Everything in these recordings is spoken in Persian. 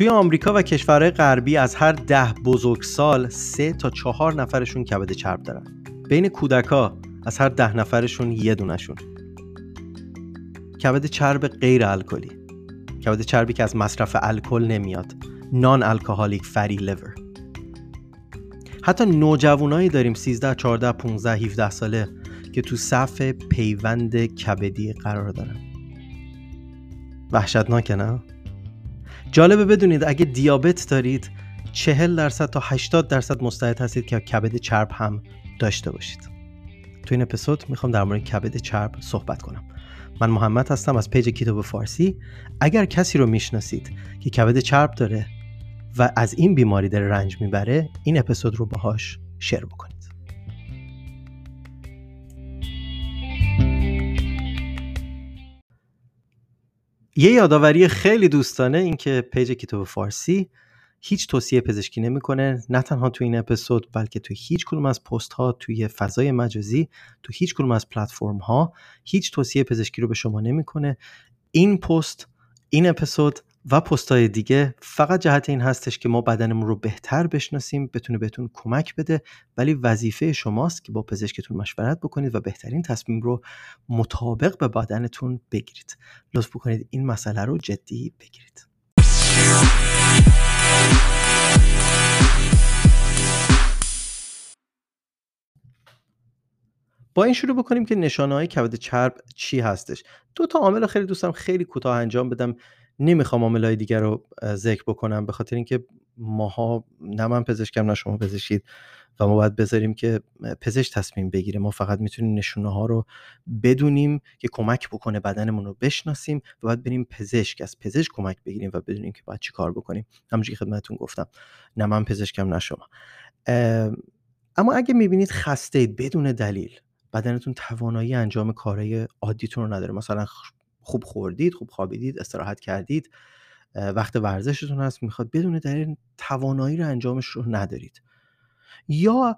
توی آمریکا و کشورهای غربی از هر ده بزرگسال سه تا چهار نفرشون کبد چرب دارن. بین کودکا از هر ده نفرشون یه دونشون کبد چرب غیر الکلی. کبد چربی که از مصرف الکل نمیاد. نان الکلیک فری لیور حتی نوجوانایی داریم 13 14 15 17 ساله که تو صف پیوند کبدی قرار دارن. وحشتناکه نه؟ جالبه بدونید اگه دیابت دارید 40 درصد تا 80 درصد مستعد هستید که کبد چرب هم داشته باشید. تو این اپیزود می‌خوام در مورد کبد چرب صحبت کنم. من محمد هستم از پیج کتاب فارسی. اگر کسی رو می‌شناسید که کبد چرب داره و از این بیماری داره رنج می‌بره این اپیزود رو باهاش شیر بکنید. یه یادآوری خیلی دوستانه این که پیج کتاب فارسی هیچ توصیه پزشکی نمی‌کنه نه تنها تو این اپیزود بلکه تو هیچ کدوم از پست ها توی فضای مجازی تو هیچ کدوم از پلتفرم ها هیچ توصیه پزشکی رو به شما نمی‌کنه. این پست این اپیزود و پستای دیگه فقط جهت این هستش که ما بدنمون رو بهتر بشناسیم بتونه بهتون کمک بده ولی وظیفه شماست که با پزشکتون مشورت بکنید و بهترین تصمیم رو مطابق به بدنتون بگیرید. لطف بکنید این مسئله رو جدی بگیرید. با این شروع بکنیم که نشانه های کبد چرب چی هستش. دو تا عامل خیلی دوستم خیلی کوتاه انجام بدم. نمی‌خوام عامل دیگر رو ذکر بکنم به خاطر اینکه ماها نه من پزشکم نه شما پزشکید و ما باید بذاریم که پزشک تصمیم بگیره. ما فقط می‌تونیم نشونه ها رو بدونیم که کمک بکنه بدنمون رو بشناسیم و باید بریم پزشک از پزشک کمک بگیریم و بدونیم که باید چی کار بکنیم. همونجوری خدمتتون گفتم. نه من پزشکم نه شما. اما اگه می‌بینید خسته اید بدون دلیل بدنتون توانایی انجام کارهای عادیتون رو نداره. مثلا خوب خوردید خوب خوابیدید استراحت کردید وقت ورزشتون هست می‌خواد بدون دلیل توانایی رو انجامش رو ندارید. یا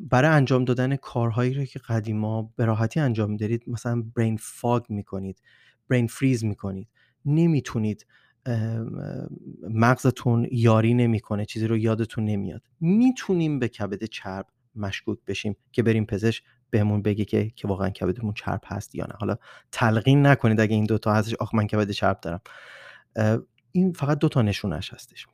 برای انجام دادن کارهایی رو که قدیما به راحتی انجام میدارید مثلا برین فاگ می‌کنید برین فریز می‌کنید. نمی‌تونید مغزتون یاری نمی‌کنه چیزی رو یادتون نمیاد. می‌تونیم به کبد چرب مشکوک بشیم که بریم پزشک بهمون بگه که که واقعا کبدمون چرب هست یا نه. حالا تلقین نکنید اگه این دوتا هستش. آخ من کبد چرب دارم. این فقط دوتا نشونش هستش.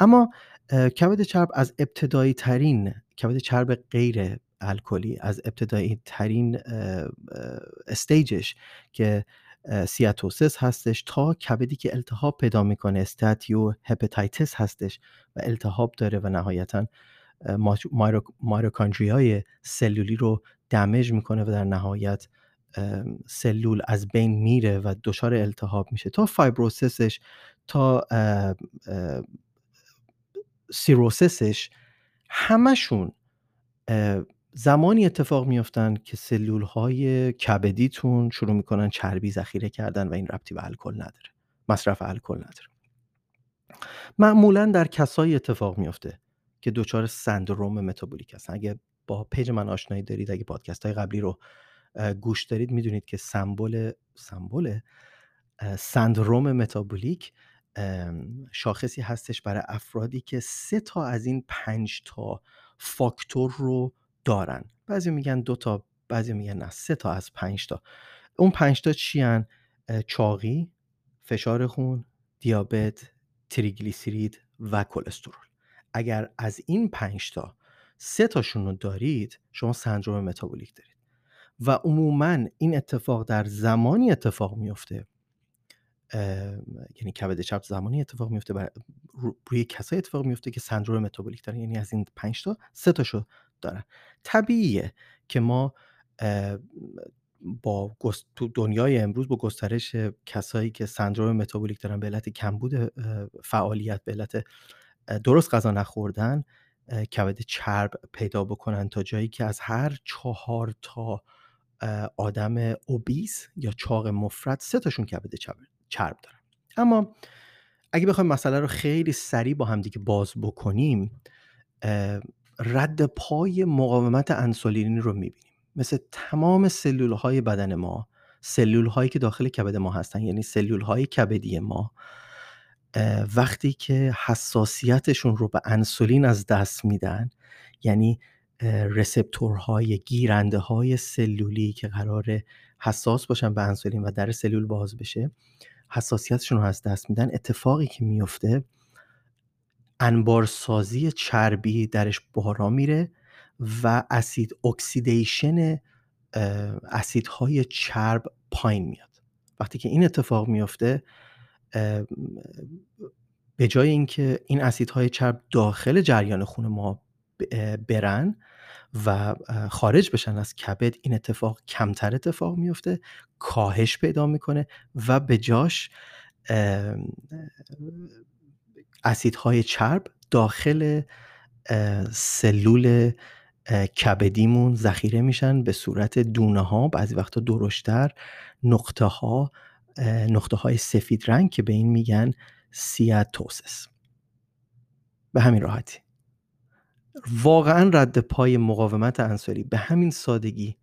اما کبد چرب از ابتدایی ترین کبد چرب غیر الکلی از ابتدایی ترین استیجش که سیاتوسس هستش تا کبدی که التهاب پیدا می‌کنه استاتیو هپاتیتس هستش و التهاب داره و نهایتا مایروکاندری های سلولی رو دمج می‌کنه و در نهایت سلول از بین میره و دچار التهاب میشه تا fibrosis ش تا cirrhosis ش همشون زمانی اتفاق میافتن که سلول های کبدیتون شروع می‌کنن چربی ذخیره کردن و این ربطی به الکل نداره مصرف الکل نداره. معمولا در کسایی اتفاق میافته که دچار سندروم متابولیک هستن. اگه با page من آشنایی دارید. اگه پادکست های قبلی رو گوش دارید می‌دونید که سمبل سمبل سندروم متابولیک شاخصی هستش برای افرادی که سه تا از این پنج تا فاکتور رو دارن. بعضی میگن دو تا بعضی میگن نه سه تا از پنج تا. اون پنج تا چی چاقی فشار خون دیابت تریگلیسیرید و کلسترول. اگر از این پنج تا سه تاشون رو دارید شما سندروم متابولیک دارید. و عموما این اتفاق در زمانی اتفاق میفته یعنی کبد چپ زمانی اتفاق میفته بر روی کسایی اتفاق میفته که سندروم متابولیک دارن. یعنی از این پنج تا سه تاشو دارن. طبیعیه که ما با تو دنیای امروز با گسترش کسایی که سندروم متابولیک دارن به علت کمبود فعالیت به علت درست غذا نخوردن کبد چرب پیدا بکنن تا جایی که از هر چهار تا آدم اوبیس یا چاق مفرد سه تاشون کبد چرب دارن. اما اگه بخوایم مسئله رو خیلی سریع با هم دیگه باز بکنیم رد پای مقاومت انسولین رو می‌بینیم. مثل تمام سلول های بدن ما سلول هایی که داخل کبد ما هستن یعنی سلول های کبدی ما وقتی که حساسیتشون رو به انسولین از دست میدن یعنی receptor های گیرنده های سلولی که قرار حساس باشن به انسولین و در سلول باز بشه حساسیتشون رو از دست میدن. اتفاقی که میفته انبارسازی چربی درش بالا میره و اسید oxidation اسیدهای چرب پایین میاد. وقتی که این اتفاق میفته به جای اینکه این اسیدهای چرب داخل جریان خون ما برن و خارج بشن از کبد این اتفاق کمتر اتفاق میفته کاهش پیدا می‌کنه و به جاش اسیدهای چرب داخل سلول کبدیمون ذخیره میشن به صورت دونه ها بعضی وقتا درشتر نقطه ها نقطه های سفید رنگ که به این میگن سیاتوسس به همین راحتی. واقعا رد پای مقاومت انسولی به همین سادگی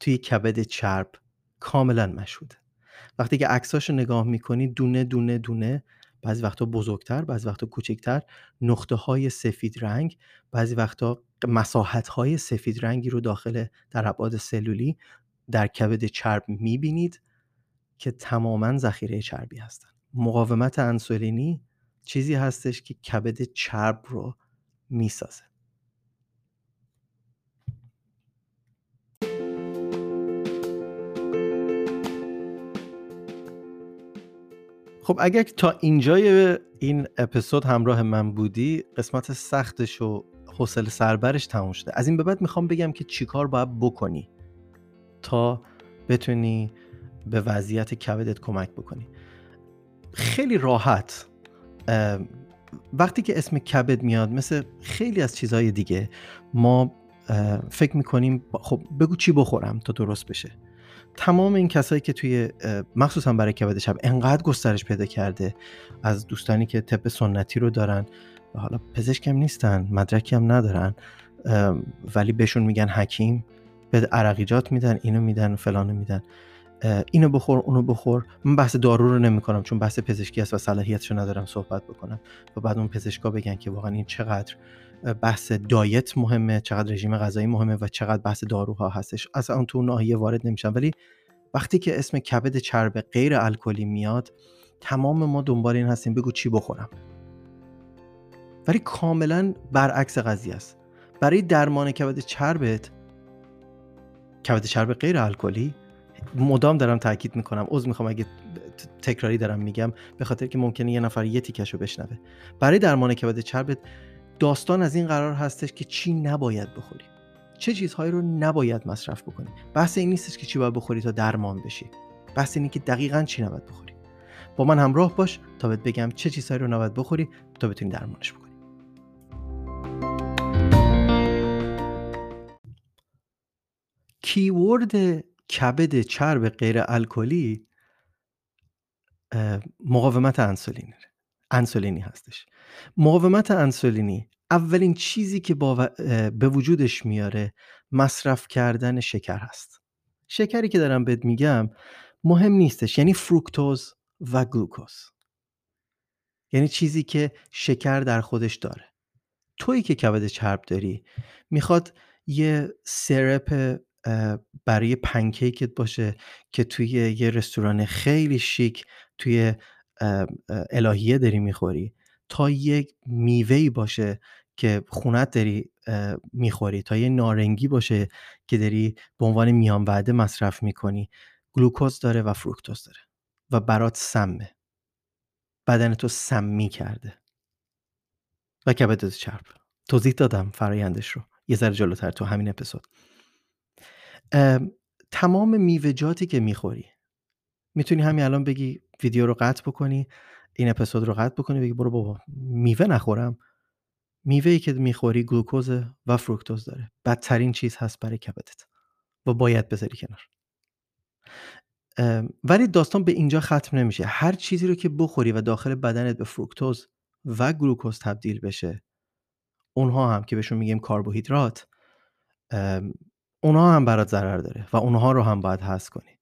توی کبد چرب کاملا مشهوده. وقتی که عکساشو نگاه می‌کنی دونه دونه دونه بعضی وقتا بزرگتر بعضی وقتا کوچکتر نقطه های سفید رنگ بعضی وقتا مساحت های سفید رنگی رو داخل در ابعاد سلولی در کبد چرب می‌بینید. که تماما ذخیره چربی هستن. مقاومت انسولینی چیزی هستش که کبد چرب رو می‌سازه. خب اگر تا اینجای این اپیزود همراه من بودی قسمت سختش و حوصله سربرش تموم شده. از این به بعد می‌خوام بگم که چیکار باید بکنی تا بتونی به وضعیت کبدت کمک بکنی. خیلی راحت وقتی که اسم کبد میاد مثل خیلی از چیزهای دیگه ما فکر می‌کنیم خب بگو چی بخورم تا درست بشه. تمام این کسایی که توی مخصوصا برای کبد شب انقدر گسترش پیدا کرده از دوستانی که طب سنتی رو دارن و حالا پزشک هم نیستن مدرکی هم ندارن ولی بهشون میگن حکیم به عرقیجات میدن اینو میدن فلانو میدن. اینو بخور اونو بخور. من بحث دارو رو نمی‌کنم چون بحث پزشکی است و صلاحیتشو ندارم صحبت بکنم. و بعد اون پزشکا بگن که واقعا این چقدر بحث دایت مهمه چقدر رژیم غذایی مهمه و چقدر بحث داروها هستش. از اون تو ناحیه وارد نمیشم. ولی وقتی که اسم کبد چرب غیر الکلی میاد تمام ما دنبال این هستیم بگو چی بخورم. ولی کاملا برعکس قضیه است. برای درمان کبد چربت کبد چرب غیر الکلی مدام دارم تاکید می‌کنم. عذر می‌خوام اگه تکراری دارم میگم به خاطر که ممکنه یه نفر یه تیکشو بشنوه. برای درمان کبد چربت داستان از این قرار هستش که چی نباید بخوری. چه چیزهایی رو نباید مصرف بکنی. بحث این نیستش که چی باید بخوری تا درمان بشی. بحث اینه که دقیقا چی نباید بخوری. با من همراه باش تا بهت بگم چه چیزهایی رو نباید بخوری تا بتونی درمانش بکنی. کیورد کبد چرب غیر الکلی مقاومت انسولین انسولینی هستش. مقاومت انسولینی اولین چیزی که با به وجودش میاره مصرف کردن شکر هست. شکری که دارم بهت میگم مهم نیستش یعنی فروکتوز و گلوکوز. یعنی چیزی که شکر در خودش داره. تویی که کبد چرب داری می‌خواد یه سرپ برای پنکیکت باشه که توی یه رستوران خیلی شیک توی الهیه داری می‌خوری. تا یک میوهی باشه که خونت داری می‌خوری. تا یه نارنگی باشه که داری به عنوان میان وعده مصرف می‌کنی. گلوکوز داره و فروکتوز داره و برات سمه. بدن تو سمی کرده. و کبدت چرب. توضیح دادم فرایندش رو. یه ذره جلوتر تو همین اپیزود. تمام میوه‌جاتی که می‌خوری. می‌تونی همین الان بگی ویدیو رو قطع بکنی این اپیزود رو قطع بکنی بگی برو بابا میوه نخورم. میوه‌ای که می‌خوری گلوکوز و فروکتوز داره. بدترین چیز هست برای کبدت و باید بذاری کنار. ولی داستان به اینجا ختم نمیشه. هر چیزی رو که بخوری و داخل بدنت به فروکتوز و گلوکوز تبدیل بشه اونها هم که بهشون میگیم کربوهیدرات اونها هم برات ضرر داره و اونها رو هم باید حذف کنی.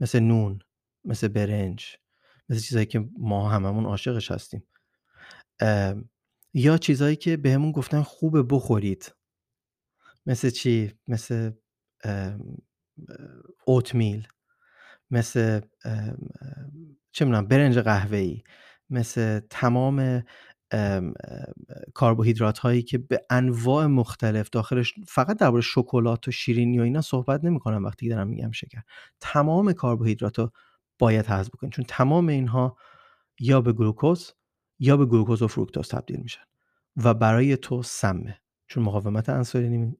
مثل نون مثل برنج مثل چیزایی که ما هممون عاشقش هستیم. یا چیزایی که بهمون گفتن خوبه بخورید. مثل چی؟ مثل اوتمیل مثل چه می‌دونم برنج قهوه‌ای. مثل تمام کربوهیدرات هایی که به انواع مختلف داخلش فقط درباره شکلات و شیرینی و اینا صحبت نمی‌کنم وقتی دارم میگم شکر. تمام کربوهیدرات رو باید حذف بکنید چون تمام اینها یا به گلوکوز یا به گلوکوز و فروکتوز تبدیل میشن و برای تو سمه. چون مقاومت انسولینی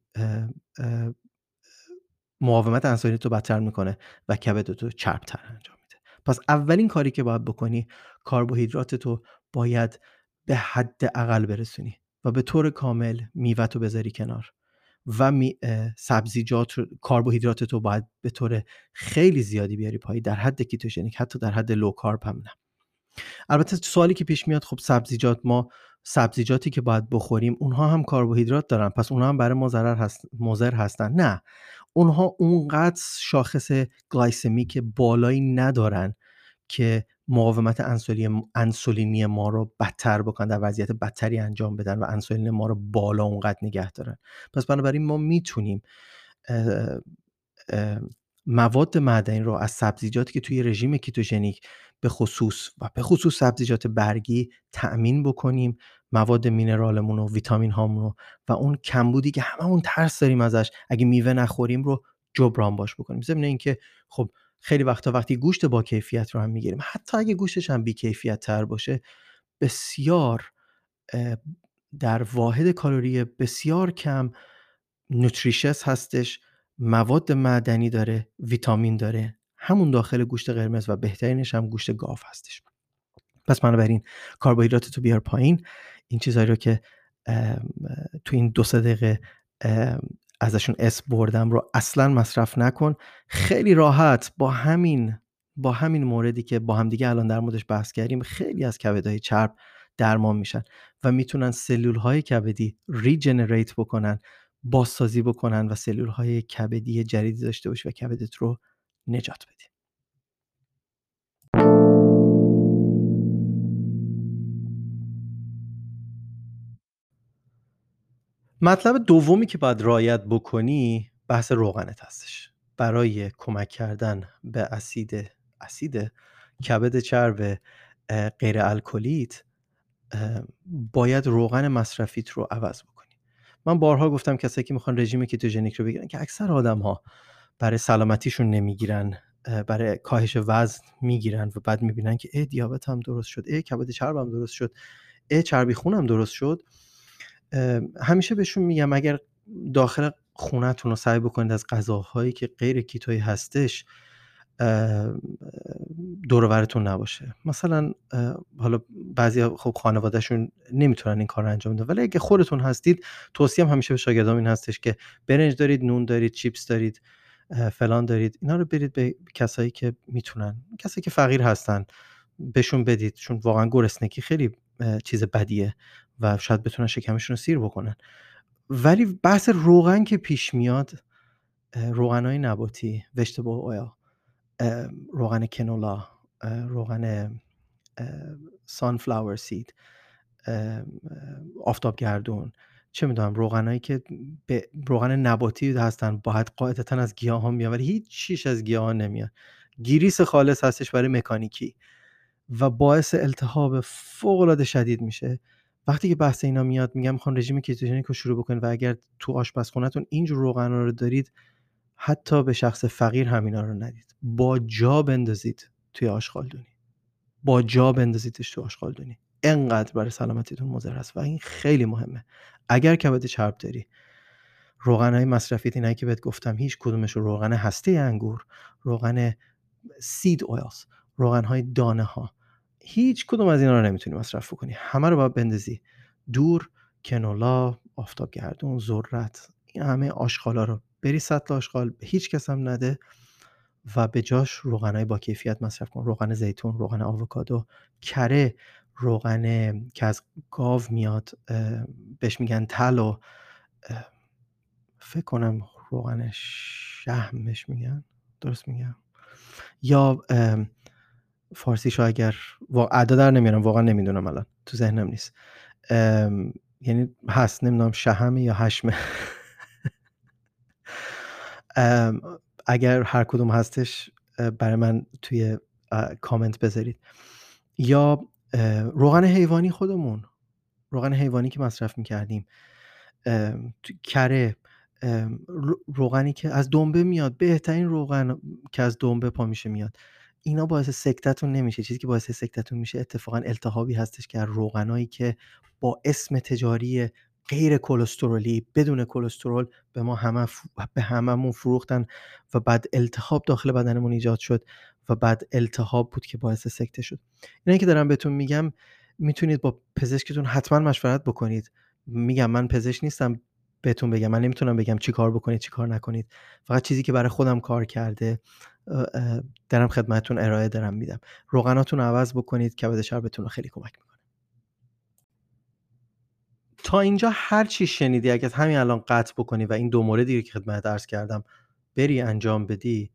مقاومت انسولینی تو بدتر می‌کنه و کبد تو چربتر انجام میده. پس اولین کاری که باید بکنی کربوهیدرات تو باید به حد اقل برسونی و به طور کامل میوه تو بذاری کنار و می سبزیجات کربوهیدرات تو باید به طور خیلی زیادی بیاری پایین در حد ketogenic حتی در حد low carb هم نه. البته سوالی که پیش میاد خب سبزیجات ما سبزیجاتی که باید بخوریم اونها هم کربوهیدرات دارن پس اونها هم برای ما ضرر هست مضر هستن. نه اونها اونقدر شاخص glycemic بالایی ندارن که مقاومت انسولینی ما رو بدتر بکنن در وضعیت بدتری انجام بدن و انسولین ما رو بالا اونقدر نگه دارن. پس بنابراین ما می‌تونیم مواد معدنی رو از سبزیجاتی که توی رژیم ketogenic به خصوص و به خصوص سبزیجات برگی تأمین بکنیم مواد mineral مون و ویتامین هامون رو و اون کمبودی که هممون ترس داریم ازش اگه میوه نخوریم رو جبران باش بکنیم. ضمن اینکه خب خیلی وقتا وقتی گوشت با کیفیت رو هم می‌گیریم. حتی اگه گوشتش هم بی کیفیت تر باشه بسیار در واحد کالری بسیار کم نوتریشس هستش مواد معدنی داره ویتامین داره همون داخل گوشت قرمز و بهترینش هم گوشت گاو هستش. پس بنابراین کربوهیدرات تو بیار پایین. این چیزهایی رو که تو این دو سه دقیقه ازشون اسم بردم رو اصلا مصرف نکن. خیلی راحت با همین با همین موردی که با هم دیگه الان در موردش بحث کردیم خیلی از کبدهای چرب درمان میشن و می‌تونن سلول های کبدی regenerate بکنن بازسازی بکنن و سلول های کبدی جدیدی داشته باشی و کبدت رو نجات بدی. مطلب دومی که باید رعایت بکنی بحث روغنت هستش. برای کمک کردن به اسید اسید کبد چرب غیر الکلیت باید روغن مصرفیت رو عوض بکنی. من بارها گفتم کسایی که می‌خوان رژیم ketogenic رو بگیرن که اکثر آدم ها برای سلامتیشون نمی‌گیرن برای کاهش وزن می‌گیرن و بعد می‌بینن که ای دیابت هم درست شد ای کبد چرب هم درست شد ای چربی خون هم درست شد. همیشه بهشون میگم اگر داخل خونهتون رو سعی بکنید از غذاهایی که غیر کیتویی هستش دورورتون نباشه. مثلا حالا بعضی خب خانوادهشون نمی‌تونن این کار رو انجام بدن ولی اگه خودتون هستید توصیه هم همیشه به شاگردام این هستش که برنج دارید نون دارید چیپس دارید فلان دارید اینا رو برید به کسایی که می‌تونن. کسایی که فقیر هستن بهشون بدید چون واقعا گرسنگی خیلی چیز بدیه و شاید بتونن شکمشون رو سیر بکنن. ولی بحث روغن که پیش میاد روغن های نباتی وشتبال اویل روغن کنولا روغن سانفلاور سید آفتاب گردون چه می‌دونم روغنایی که به روغن نباتی هستن باید قاعدتا از گیاه ها میاد ولی هیچ چیش از گیاه نمیاد. گریس خالص هستش برای مکانیکی. و باعث التهاب فوق العاده شدید میشه. وقتی که بحث اینا میاد میگم می‌خوان رژیم ketogenic رو شروع بکنید و اگر تو آشپزخونهتون اینجور روغن رو دارید حتی به شخص فقیر همینا رو ندید. با جا بندازید توی آشغالدونی. با جا بندازیدش تو آشغالدونی. انقدر برای سلامتیتون مضر است و این خیلی مهمه. اگر کبد چرب داری روغن های مصرفی اینایی که بهت گفتم هیچ کدومش روغن هسته انگور روغن سید اویلز روغن های دانه ها هیچ کدوم از اینا رو نمی‌تونی مصرف کنی همه رو باید بندازی. دور کنولا آفتاب گردون ذرت این همه آشغالا رو. بری سطل آشغال به هیچ کس هم نده و به جاش روغنای با کیفیت مصرف کن. روغن زیتون روغن آووکادو. کره روغن که از گاو میاد بهش میگن تل و فکر کنم روغن شهمش میگن. درست میگم. یا فارسیشو اگر ادا در نمیارم واقعا نمی‌دونم الان. تو ذهنم نیست. یعنی هست نمی‌دونم شهمه یا هشمه. اگر هر کدوم هستش برای من توی کامنت بذارید. یا روغن حیوانی خودمون. روغن حیوانی که مصرف می‌کردیم. کره. روغنی که از دنبه میاد. بهترین روغن که از دنبه پا میشه میاد. اینا باعث سکتتون نمیشه. چیزی که باعث سکتتون میشه اتفاقا التهابی هستش که روغنایی که با اسم تجاری غیر کلسترولی بدون کلسترول به ما همه به هممون فروختن و بعد التهاب داخل بدنمون ایجاد شد و بعد التهاب بود که باعث سکته شد. اینایی که دارم بهتون میگم می‌تونید با پزشکتون حتما مشورت بکنید. میگم من پزشک نیستم بهتون بگم. من نمی‌تونم بگم چی کار بکنید چی کار نکنید. فقط چیزی که برای خودم کار کرده دارم خدمتتون ارائه دارم میدم. روغناتون عوض بکنید کبد شربتون رو خیلی کمک می‌کنه. تا اینجا هر چی شنیدی اگه همین الان قطع بکنی و این دو موردی که خدمت درس کردم بری انجام بدی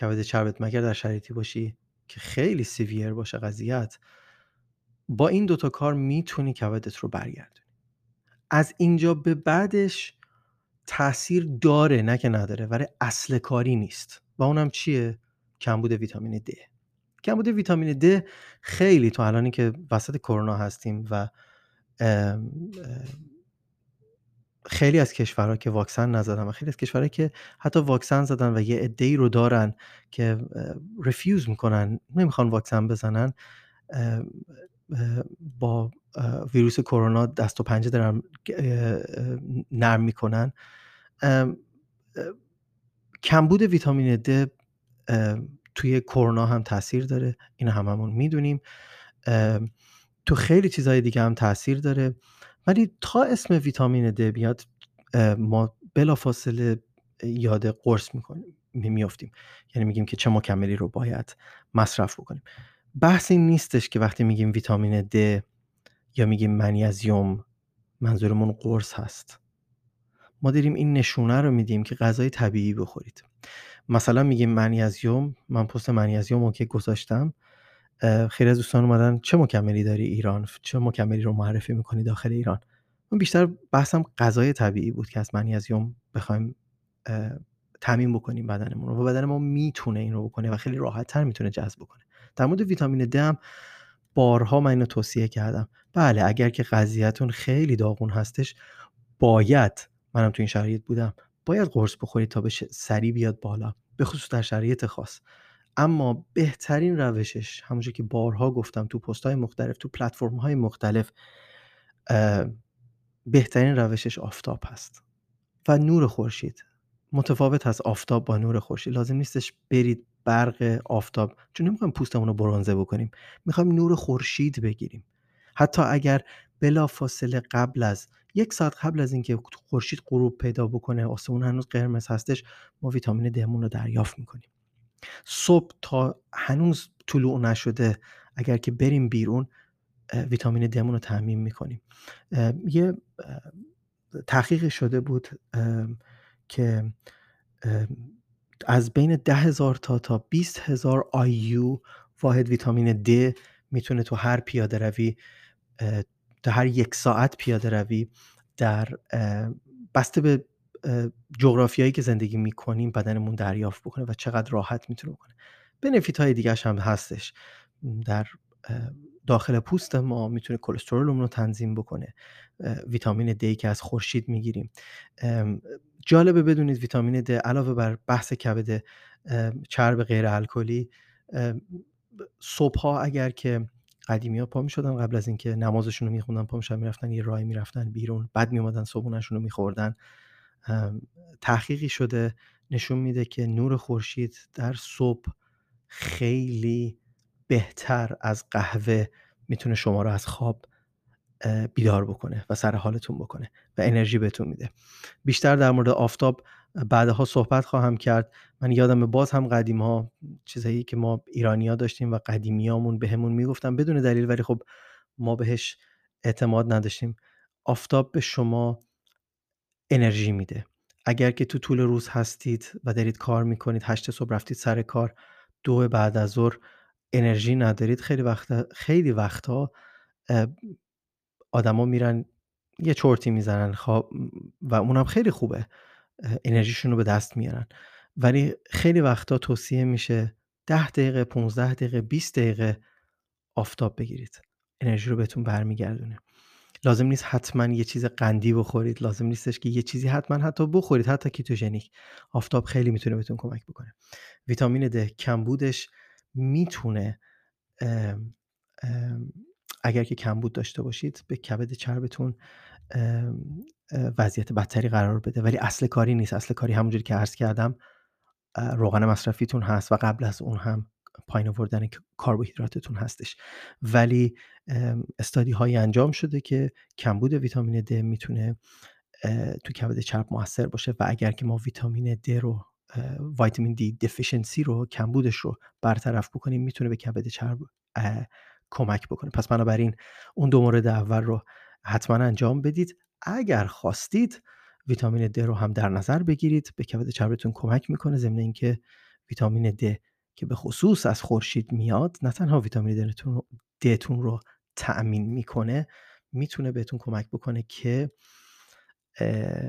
کبد چربت مگر در شرایطی باشی که خیلی سیویر باشه قضیت با این دوتا کار می‌تونی کبدت رو برگردونی. از اینجا به بعدش تاثیر داره نه که نداره ولی اصل کاری نیست. و اونم چیه؟ کمبود ویتامین د کمبود ویتامین د خیلی تو الانی که وسط کرونا هستیم و خیلی از کشورها که واکسن نزدن و خیلی از کشورها که حتی واکسن زدن و یه عده‌ای رو دارن که رفیوز می‌کنن نمی‌خوان واکسن بزنن با ویروس کرونا دست و پنجه دارن نرم می‌کنن. کمبود ویتامین د توی کرونا هم تاثیر داره. این هممون می‌دونیم. تو خیلی چیزهای دیگه هم تاثیر داره. ولی تا اسم ویتامین د بیاد ما بلافاصله یاد قرص می‌کنیم میافتیم. یعنی میگیم که چه مکملی رو باید مصرف بکنیم. بحث این نیستش که وقتی میگیم ویتامین د یا میگیم منیزیوم منظورمون قرص هست. ما داریم این نشونه رو میدیم که غذای طبیعی بخورید. مثلا میگیم منیزیوم من پست منیزیوم رو که گذاشتم خیلی از دوستان اومدن چه مکملی داری ایران؟ چه مکملی رو معرفی می‌کنی داخل ایران؟ من بیشتر بحثم غذای طبیعی بود که از منیزیوم بخوایم تامین بکنیم بدنمون و بدن ما می‌تونه این رو بکنه و خیلی راحت تر می‌تونه جذب بکنه. در مورد ویتامین د هم بارها من اینو توصیه کردم. بله اگر که قضیهتون خیلی داغون هستش باید منم تو این شرایط بودم. باید قرص بخورید تا بشه سریع بیاد بالا به خصوص در شرایط خاص. اما بهترین روشش همونجور که بارها گفتم تو پست های مختلف تو پلتفرم های مختلف بهترین روشش آفتاب هست و نور خورشید. متفاوت هست آفتاب با نور خورشید. لازم نیستش برید برق آفتاب چون نمی‌خوایم پوستمون رو برونزه بکنیم. می‌خوایم نور خورشید بگیریم. حتی اگر بلا فاصله قبل از یک ساعت قبل از اینکه خورشید غروب پیدا بکنه آسمون هنوز قرمز هستش ما ویتامین دمون رو دریافت می‌کنیم. صبح تا هنوز طلوع نشده اگر که بریم بیرون ویتامین دمون رو تعمین می‌کنیم. یه تحقیق شده بود که از بین ده هزار تا تا 20 هزار آیو واحد ویتامین د می‌تونه تو هر پیاده روی در هر یک ساعت پیاده روی در بسته به جغرافیایی که زندگی می‌کنیم بدنمون دریافت بکنه و چقدر راحت می‌تونه بکنه. بنفیت های دیگه هم هستش. در داخل پوست ما می‌تونه کلسترولمون رو تنظیم بکنه. ویتامین دی که از خورشید می‌گیریم. جالبه بدونید ویتامین د علاوه بر بحث کبد چرب غیر الکلی صبح ها اگر که قدیمی ها پا می شدن قبل از اینکه نمازشون رو میخوندن پا می می‌رفتن یه راهی می‌رفتن بیرون بعد می اومدن صبحونشون رو میخوردن تحقیقی شده نشون میده که نور خورشید در صبح خیلی بهتر از قهوه می‌تونه شما رو از خواب بیدار بکنه و سر حالتون بکنه و انرژی بهتون میده. بیشتر در مورد آفتاب بعدها صحبت خواهم کرد. من یادم باز هم قدیم ها چیزایی که ما ایرانی ها داشتیم و قدیمیامون بهمون می‌گفتن بدون دلیل ولی خب ما بهش اعتماد نداشتیم. آفتاب به شما انرژی میده. اگر که تو طول روز هستید و دارید کار می‌کنید هشت صبح رفتید سر کار دو بعد از ظهر انرژی ندارید خیلی وقتا خیلی وقتها آدما میرن یه چرتی می‌زنن خواب و اونم خیلی خوبه. انرژیشون رو به دست میارن. ولی خیلی وقتا توصیه میشه 10 دقیقه 15 دقیقه 20 دقیقه آفتاب بگیرید. انرژی رو بهتون برمیگردونه. لازم نیست حتما یه چیز قندی بخورید. لازم نیستش که یه چیزی حتما حتی بخورید حتی کیتوژنیک. آفتاب خیلی می‌تونه بهتون کمک بکنه. ویتامین د کمبودش می‌تونه اگر که کمبود داشته باشید به کبد چربتون وضعیت بدتری قرار بده. ولی اصل کاری نیست. اصل کاری همونجوری که عرض کردم روغن مصرفیتون هست و قبل از اون هم پایین آوردن کربوهیدراتتون هستش. ولی استادی هایی انجام شده که کمبود ویتامین د می‌تونه تو کبد چرب موثر باشه و اگر که ما ویتامین د رو ویتامین دی دفیشنسی رو کمبودش رو برطرف بکنیم می‌تونه به کبد چرب کمک بکنه. پس بنابراین اون دو مورد اول رو حتما انجام بدید. اگر خواستید ویتامین د رو هم در نظر بگیرید به کبد چربتون کمک می‌کنه ضمن اینکه ویتامین د که به خصوص از خورشید میاد نه تنها ویتامین دتون رو تأمین می‌کنه می‌تونه بهتون کمک بکنه که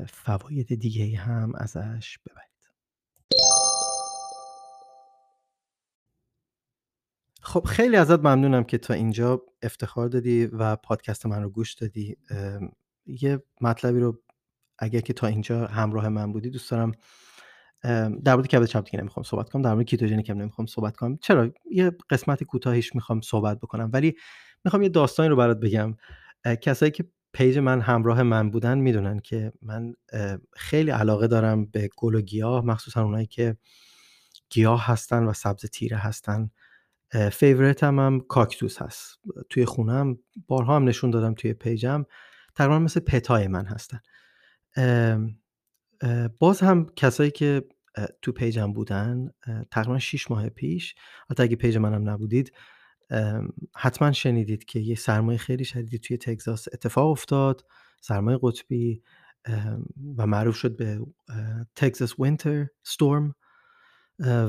فواید دیگه هم ازش ببرید. خب خیلی ازت ممنونم که تا اینجا افتخار دادی و پادکست من رو گوش دادی. یه مطلبی رو اگر که تا اینجا همراه من بودی دوست دارم در مورد کبد چرب دیگه نمی‌خوام صحبت کنم در مورد ketogenic هم نمی‌خوام صحبت کنم. چرا؟ یه قسمت کوتاهیش می‌خوام صحبت بکنم ولی می‌خوام یه داستانی رو برات بگم. کسایی که page من همراه من بودن می‌دونن که من خیلی علاقه دارم به گل و گیاه مخصوصا اونایی که گیاه هستن و سبز تیره هستن. favorite م هم کاکتوس هست. توی خونم بارها هم نشون دادم توی page م. تقریبا مثل pet ای من هستن. باز هم کسایی که تو page م بودن تقریبا 6 ماه پیش حتی اگه page منم نبودید حتما شنیدید که یه سرمای خیلی شدیدی توی تگزاس اتفاق افتاد سرمای قطبی و معروف شد به تگزاس وینتر ستورم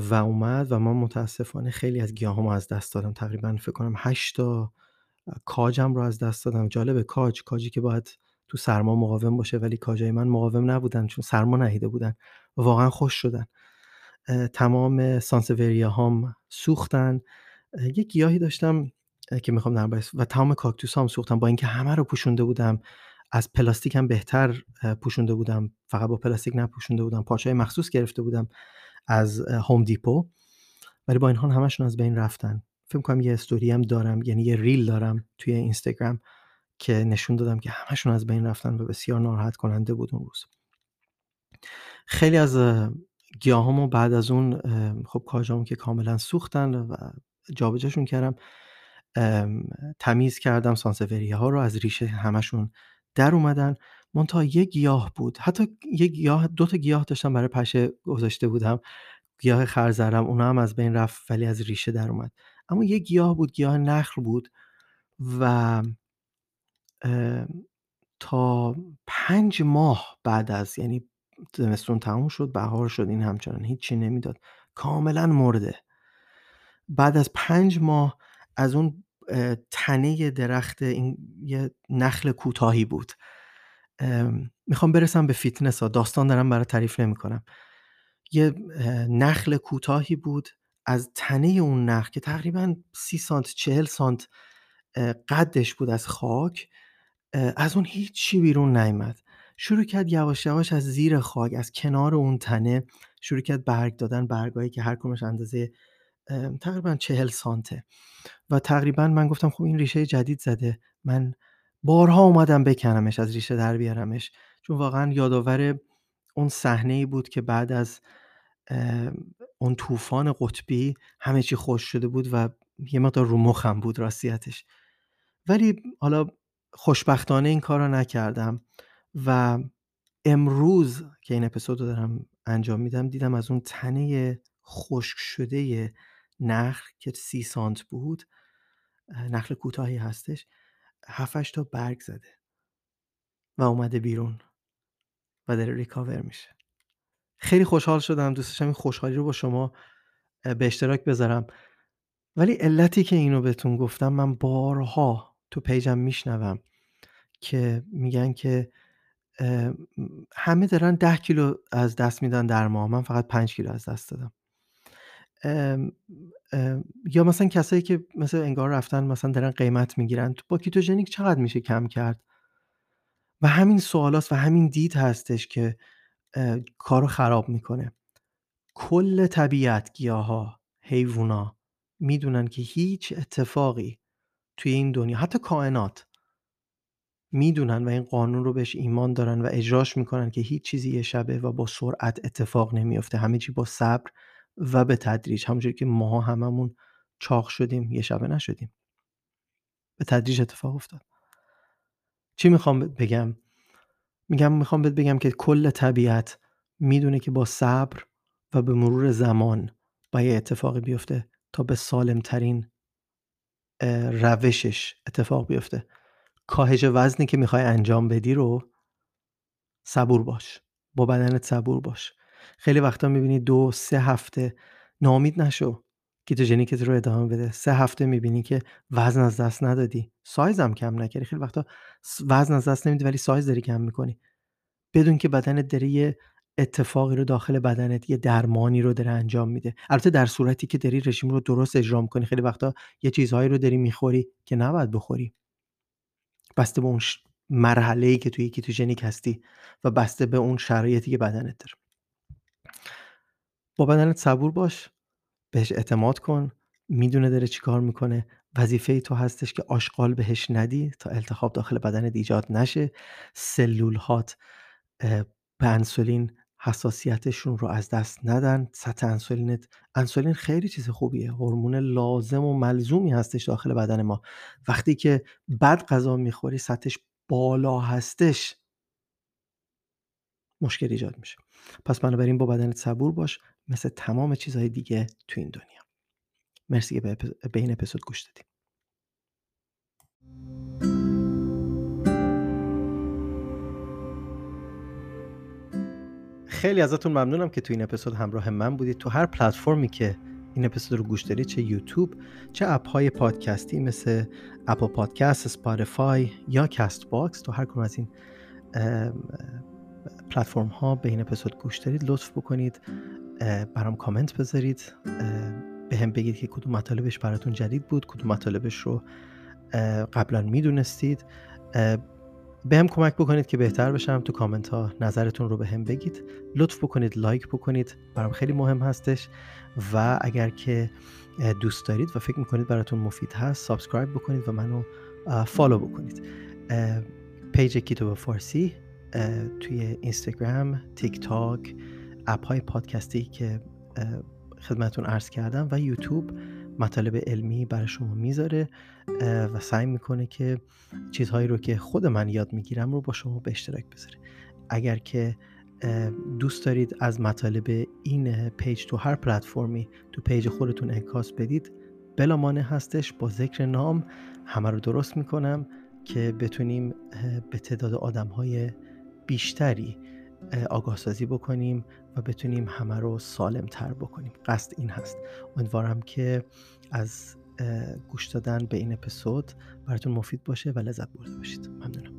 و اومد و من متاسفانه خیلی از گیاهامو از دست دادم. تقریبا فکر کنم 8 تا کاجم رو از دست دادم. جالبه کاج کاجی که باید تو سرما مقاوم باشه ولی کاجای من مقاوم نبودن چون سرما نهیده بودن. واقعا خوش شدن. تمام سانسوریا هام سوختن یه گیاهی داشتم که می‌خوام در و تمام کاکتوس هم سوختن با اینکه همه رو پوشونده بودم از پلاستیک هم بهتر پوشونده بودم. فقط با پلاستیک نپوشونده بودم. پارچای مخصوص گرفته بودم از Home Depot ولی با این حال همشون از بین رفتن. فکر کنم یه استوری هم دارم یعنی یه reel دارم توی اینستاگرام که نشون دادم که همشون از بین رفتن و بسیار ناراحت کننده بود اون روز. خیلی از گیاهامو بعد از اون خب کاجامو که کاملا سوختن و جابجاشون کردم تمیز کردم سانسوریه ها رو از ریشه همشون در اومدن. منتها یه گیاه بود. حتی یه گیاه دو تا گیاه داشتم برای پشه گذاشته بودم. گیاه خرزرم اونا هم از بین رفت ولی از ریشه در اومد. اما یه گیاه بود گیاه نخل بود و تا پنج ماه بعد از یعنی زمستون تموم شد بهار شد این همچنان هیچی نمی‌داد. کاملا مرده. بعد از پنج ماه از اون تنه درخت این یه نخل کوتاهی بود. می‌خوام برسم به فیتنس ها داستان دارم برای تعریف نمی کنم یه نخل کوتاهی بود. از تنه اون نخل که تقریبا سی سانت چهل سانت قدش بود از خاک از اون هیچی بیرون نیامد شروع کرد یواش یواش از زیر خاک از کنار اون تنه شروع کرد برگ دادن برگایی که هر کمش اندازه تقریبا چهل سانته. و تقریبا من گفتم خب این ریشه جدید زده. من بارها اومدم بکنمش از ریشه در بیارمش. چون واقعا یادآور اون صحنه ای بود که بعد از اون طوفان قطبی همه چی خوش شده بود و یه مقدار رو مخم بود راستیتش. ولی حالا خوشبختانه این کار رو نکردم و امروز که این اپیزود رو دارم انجام میدم دیدم از اون تنه خشک شده نخل که سی سانت بود نخل کوتاهی هستش هفتش تا برگ زده و اومده بیرون و داره ریکاور میشه. خیلی خوشحال شدم. دوست داشتم این خوشحالی رو با شما به اشتراک بذارم. ولی علتی که اینو بهتون گفتم من بارها تو پیجم میشنوم که میگن که همه دارن ده کیلو از دست میدن در ماه. من فقط پنج کیلو از دست دادم. یا مثلا کسایی که مثل انگار رفتن مثلا دارن قیمت می‌گیرن. با کیتوژنیک چقدر میشه کم کرد؟ و همین سوالاست و همین دید هستش که کارو خراب می‌کنه. کل طبیعت گیاها حیوونا می‌دونن که هیچ اتفاقی توی این دنیا حتی کائنات می‌دونن و این قانون رو بهش ایمان دارن و اجراش می‌کنن که هیچ چیزی یه شبه و با سرعت اتفاق نمیفته همه چی با صبر و به تدریج. همونجوری که ما هممون چاق شدیم یه شبه نشدیم. به تدریج اتفاق افتاد. چی می‌خوام بگم؟ میگم می‌خوام بهت بگم که کل طبیعت می‌دونه که با صبر و به مرور زمان با یه اتفاقی بیفته تا به سالمترین روشش اتفاق بیفته. کاهش وزنی که می‌خوای انجام بدی رو صبور باش. با بدنت صبور باش. خیلی وقتا می‌بینی دو سه هفته ناامید نشو. کیتوژنیکت رو ادامه بده. سه هفته می‌بینی که وزن از دست ندادی. سایز هم کم نکردی. خیلی وقتا وزن از دست نمیدی ولی سایز داری کم می‌کنی. بدون که بدنت داره اتفاقی رو داخل بدنت یه درمانی رو داره انجام میده. البته در صورتی که داری رژیم رو درست اجرا کنی خیلی وقتا یه چیزهایی رو داری می‌خوری که نباید بخوری. بسته به اون مرحله ای که توی کیتوژنیک هستی و بسته به اون شرایطی که بدنت داره. با بدنت صبور باش. بهش اعتماد کن می‌دونه داره چی کار می‌کنه. وظیفه تو هستش که آشغال بهش ندی تا التخاب داخل بدنت ایجاد نشه. سلول هات به انسولین حساسیتشون رو از دست ندن. سطح انسولینت انسولین خیلی چیز خوبیه. هورمون لازم و ملزومی هستش داخل بدن ما. وقتی که بد غذا می‌خوری سطحش بالا هستش مشکل ایجاد میشه. پس بنابراین با بدنت صبور باش مثل تمام چیزهای دیگه تو این دنیا. مرسی که به این اپیزود گوش دادیم خیلی ازتون ممنونم که تو این اپیزود همراه من بودید. تو هر پلتفرمی که این اپیزود رو گوش دارید چه یوتیوب چه اپ های پادکستی مثل اپل پادکست سپاتیفای یا کست باکس تو هر کدوم از این پلتفرم ها به این اپیزود گوش دارید لطف بکنید برام کامنت بذارید بهم بگید که کدوم مطالبش براتون جدید بود کدوم مطالبش رو قبلا می‌دونستید. بهم کمک بکنید که بهتر بشم تو کامنت ها نظرتون رو بهم بگید. لطف بکنید لایک بکنید برام خیلی مهم هستش. و اگر که دوست دارید و فکر می‌کنید براتون مفید هست subscribe بکنید و منو فالو بکنید. پیج کیتو فارسی توی اینستاگرام تیک تاک اپ های پادکستی که خدمتون عرض کردم و یوتیوب مطالب علمی برای شما می‌ذاره و سعی می‌کنه که چیزهایی رو که خود من یاد می‌گیرم رو با شما به اشتراک بذاره. اگر که دوست دارید از مطالب این پیج تو هر پلتفرمی تو پیج خودتون انعکاس بدید بلا مانع هستش با ذکر نام. همه رو درست می‌کنم که بتونیم به تعداد آدم های بیشتری آگاه سازی بکنیم و بتونیم همه رو سالم تر بکنیم. قصد این هست. امیدوارم که از گوش دادن به این اپیزود براتون مفید باشه و لذت برده باشید. ممنونم.